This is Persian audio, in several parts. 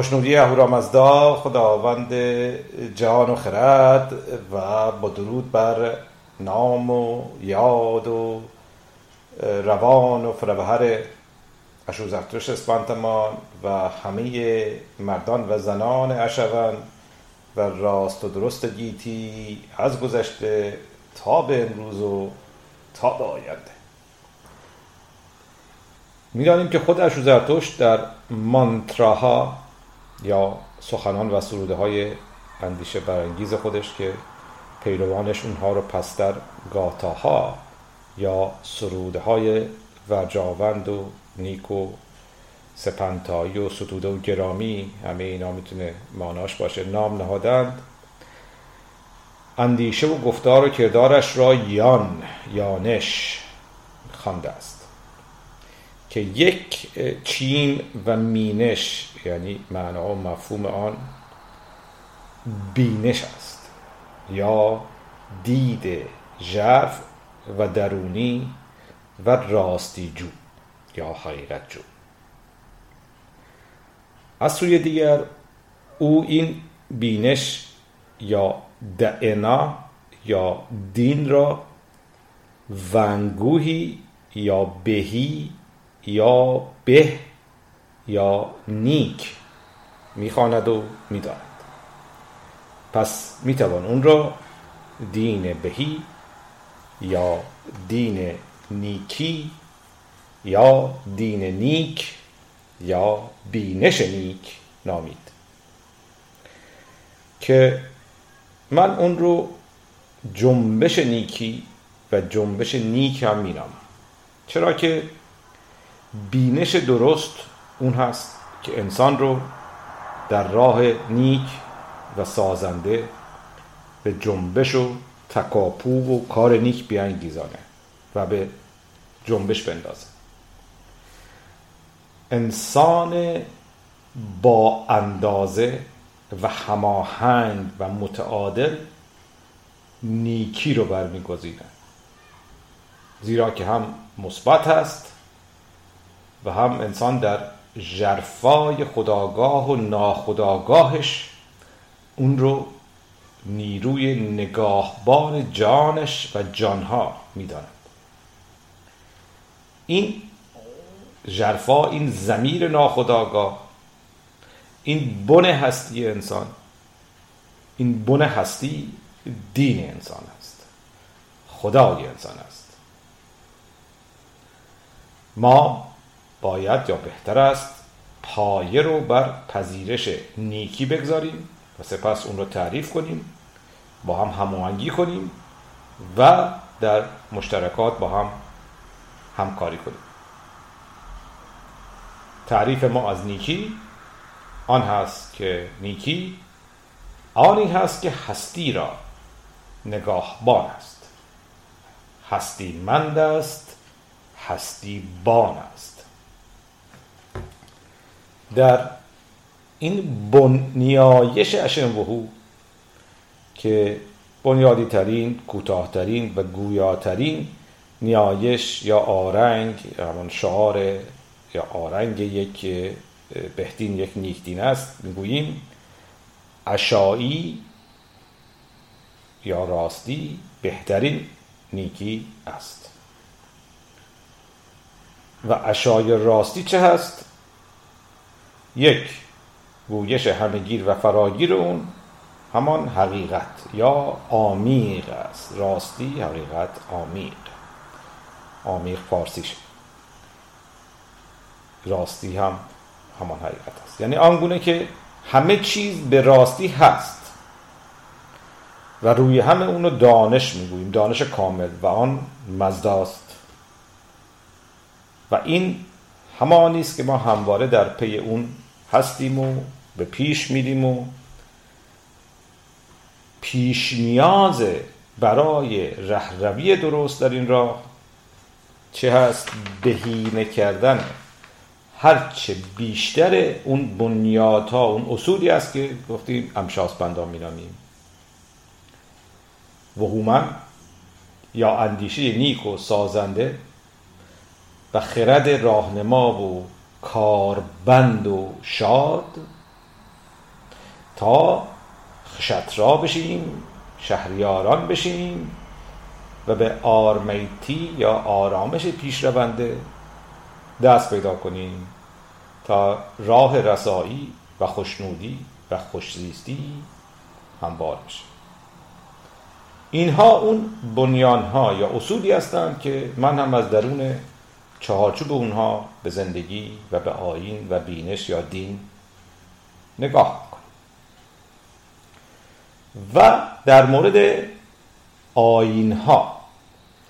خوشنودی اهورامزدا خداوند جان و خرد و با درود بر نام و یاد و روان و فربهر اشوزخترش اسپانتمان و همه مردان و زنان اشون و راست و درست گیتی از گذشته تا به امروز و تا به آینده. می‌دانیم که خود اشوزرتشت در مانتراها یا سخنان و سروده های اندیشه برانگیز خودش که پیروانش اونها رو پس در گاتاها یا سروده های ورجاوند و نیک و سپنتایی و ستوده و گرامی همه اینا می‌تونه ماناش باشه نام نهادند. اندیشه و گفتار و کردارش را یان یانش خوانده است که یک چین و مینش یعنی معنا و مفهوم آن بینش است. یا دید ژرف و درونی و راستی جو یا حقیقت جو. از سوی دیگر او این بینش یا دعنا یا دین را ونگوهی یا بهی یا به یا نیک می‌خواند و می‌داند. پس می‌توان اون را دین بهی یا دین نیکی یا دین نیک یا بینش نیک نامید. که من اون رو جنبش نیکی و جنبش نیک هم مینامم. چرا که بینش درست اون هست که انسان رو در راه نیک و سازنده به جنبش و تکاپو و کار نیک بیانگیزانه و به جنبش بندازه. انسان با اندازه و هماهنگ و متعادل نیکی رو برمیگزینه. زیرا که هم مثبت هست و هم انسان در جرفای خداگاه و ناخداگاهش اون رو نیروی نگاهبان جانش و جانها می‌داند. این جرفا این زمیر ناخداگاه این بن هستی انسان این بن هستی دین انسان است خدای انسان است. ما باید یا بهتر است پایه رو بر پذیرش نیکی بگذاریم و سپس اون رو تعریف کنیم با هم هماهنگی کنیم و در مشترکات با هم همکاری کنیم. تعریف ما از نیکی آن هست که نیکی آنی هست که هستی را نگاهبان است. هستی مند است هستی بان است. در این بنیایش اشنوهو که بنیادی ترین کوتاهترین و گویاترین نیایش یا آرنگ همون شعار یا آرنگ یک بهتین یک نیکدین است می‌گوییم اشایی یا راستی بهترین نیکی است. و اشای راستی چه هست؟ یک گویش همگیر و فراگیر اون همان حقیقت یا آمیق است. راستی حقیقت آمیق آمیق فارسیش راستی هم همان حقیقت است. یعنی آنگونه که همه چیز به راستی هست و روی همه اونو دانش می‌گوییم. دانش کامل و آن مزداست. و این همانی است که ما همواره در پی اون هستیم و به پیش میریم و پیش نیاز برای رهروی درست در این راه چه هست؟ بهینه کردن. هرچه بیشتر اون بنیادها اون اصولی است که گفتیم امشاس بندان مینامیم. وهومن یا اندیشه نیک و سازنده و خرد راهنما و کاربند و شاد. تا شطرا بشیم شهریاران بشیم و به آرمیتی یا آرامش پیشرونده دست پیدا کنیم تا راه رسایی و خوشنودی و خوشزیستی هموار بشه. اینها اون بنیان ها یا اصولی هستند که من هم از درون چهارچوب اونها به زندگی و به آین و بینش یا دین نگاه می‌کنم و در مورد آین ها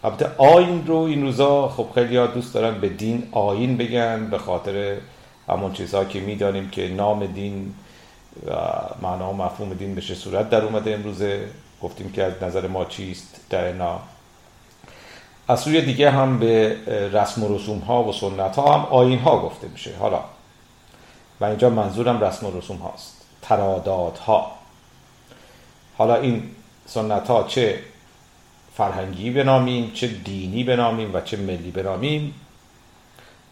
البته آین رو این روزا خب خیلی ها دوست دارن به دین آین بگن به خاطر همون چیزها که می‌دانیم که نام دین و معنا و مفهوم دین به صورت در اومده امروزه. گفتیم که از نظر ما چیست؟ در از سوی دیگه هم به رسم و رسوم ها و سنت ها هم آین ها گفته میشه. حالا و اینجا منظورم رسم و رسوم هاست. ترادات ها حالا این سنت ها چه فرهنگی بنامیم چه دینی بنامیم و چه ملی بنامیم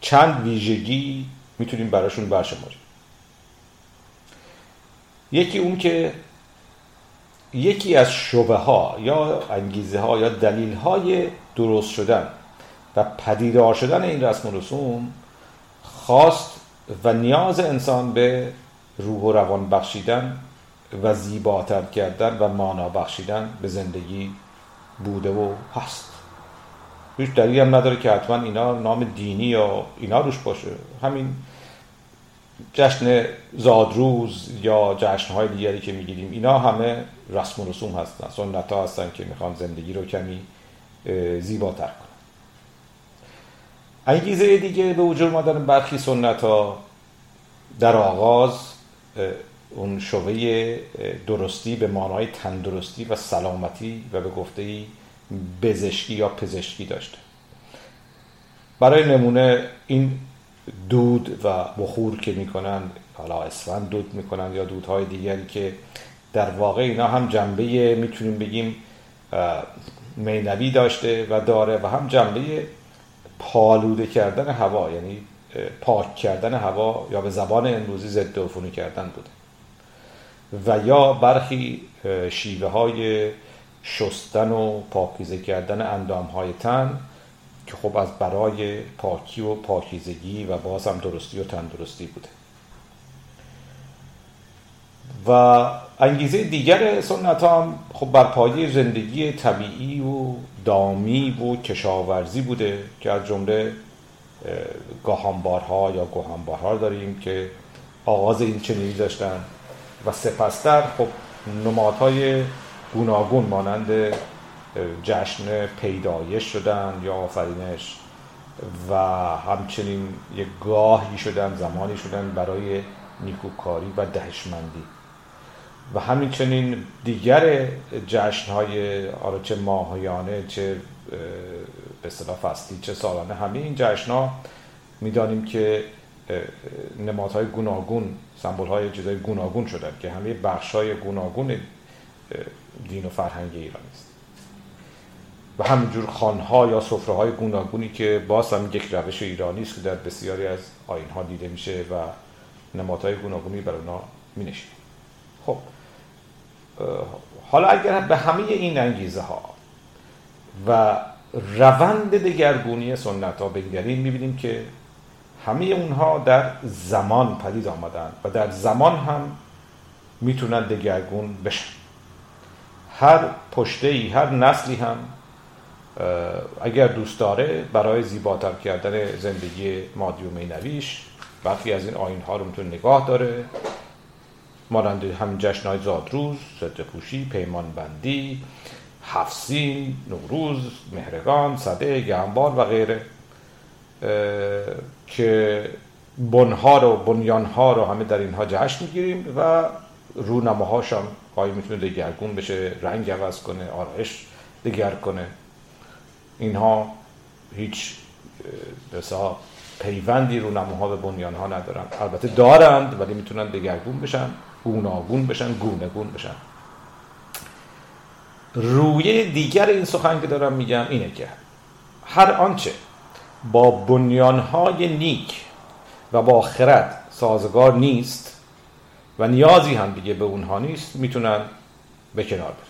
چند ویژگی می‌تونیم براشون برشماریم. یکی اون که یکی از شبه ها یا انگیزه ها یا دلیل های درست شدن و پدیدار شدن این رسم و رسوم خواست و نیاز انسان به روح و روان بخشیدن و زیباتر کردن و مانا بخشیدن به زندگی بوده و هست. هیچ دلیل هم نداره که حتما اینا نام دینی یا اینا روش باشه. همین جشن زادروز یا جشن های دیگری که می‌گیریم اینا همه رسم و رسوم هستن سنت ها هستن که می‌خوان زندگی رو کمی زیباتر کنن انگیزه دیگه به وجود مادن برخی سنت ها در آغاز اون شوه درستی به معنای تندرستی و سلامتی و به گفته بزشکی یا پزشکی داشته. برای نمونه این دود و بخور که می‌کنن حالا اسفند دود می‌کنن یا دودهای دیگری که در واقع اینا هم جنبه می‌تونیم بگیم مینوی داشته و داره و هم جنبه پالوده کردن هوا یعنی پاک کردن هوا یا به زبان امروزی ضد عفونی کردن بوده. و یا برخی شیوه های شستن و پاکیزه کردن اندام های تن که خب از برای پاکی و پاکیزگی و باز هم درستی و تندرستی بوده. و انگیزه دیگر سنت هم خب بر پایه زندگی طبیعی و دامی و کشاورزی بوده که از جمله گاهانبارها یا گوهانبارها داریم که آغاز این چنینی داشتن و سپستر خب نمادهای گوناگون مانند جشن پیدایش شدن یا آفرینش و همچنین یک گاهی شدن زمانی شدن برای نیکوکاری و دهشمندی. و همچنین دیگر جشن های چه ماهیانه چه به اصطلاح فصلی چه سالانه همه این جشن ها می‌دانیم که نمادهای گوناگون سمبول های چیزای گوناگون شدن که همه بخش های گوناگون دین و فرهنگ ایران است. و همینجور خانها یا سفره های گوناگونی که باز هم یک روش ایرانی است که در بسیاری از آین ها دیده میشه و نمادهای گوناگونی بر اونا می خب حالا اگر به همه این انگیزه ها و روند دگرگونی سنت ها بنگریم می‌بینیم که همه اونها در زمان پدید آمدن و در زمان هم می‌تونن دگرگون بشن. هر پشته ای هر نسلی هم اگر دوست داره برای زیباتر کردن زندگی مادی و مینویش برخی از این آین ها رو می‌تونه نگاه داره. مانند هم جشن های زادروز، پیمان بندی، حفظین، نوروز، مهرگان، صده، گنبار و غیره که بنها رو بنیانها رو همه در اینها جشن می‌گیریم و رونماهاش هم گاهی می‌تونه دگرگون بشه رنگ عوض کنه آرایش دگر کنه. اینها هیچ بسا پیوندی رونماها به بنیانها ندارن. البته دارند ولی می‌تونن دگرگون بشن. گوناگون بشن گونه گون بشن. روی دیگر این سخن که دارم میگم اینه که هر آنچه با بنیانهای نیک و با خرد سازگار نیست و نیازی هم دیگه به اونها نیست می‌تونن به کنار برن.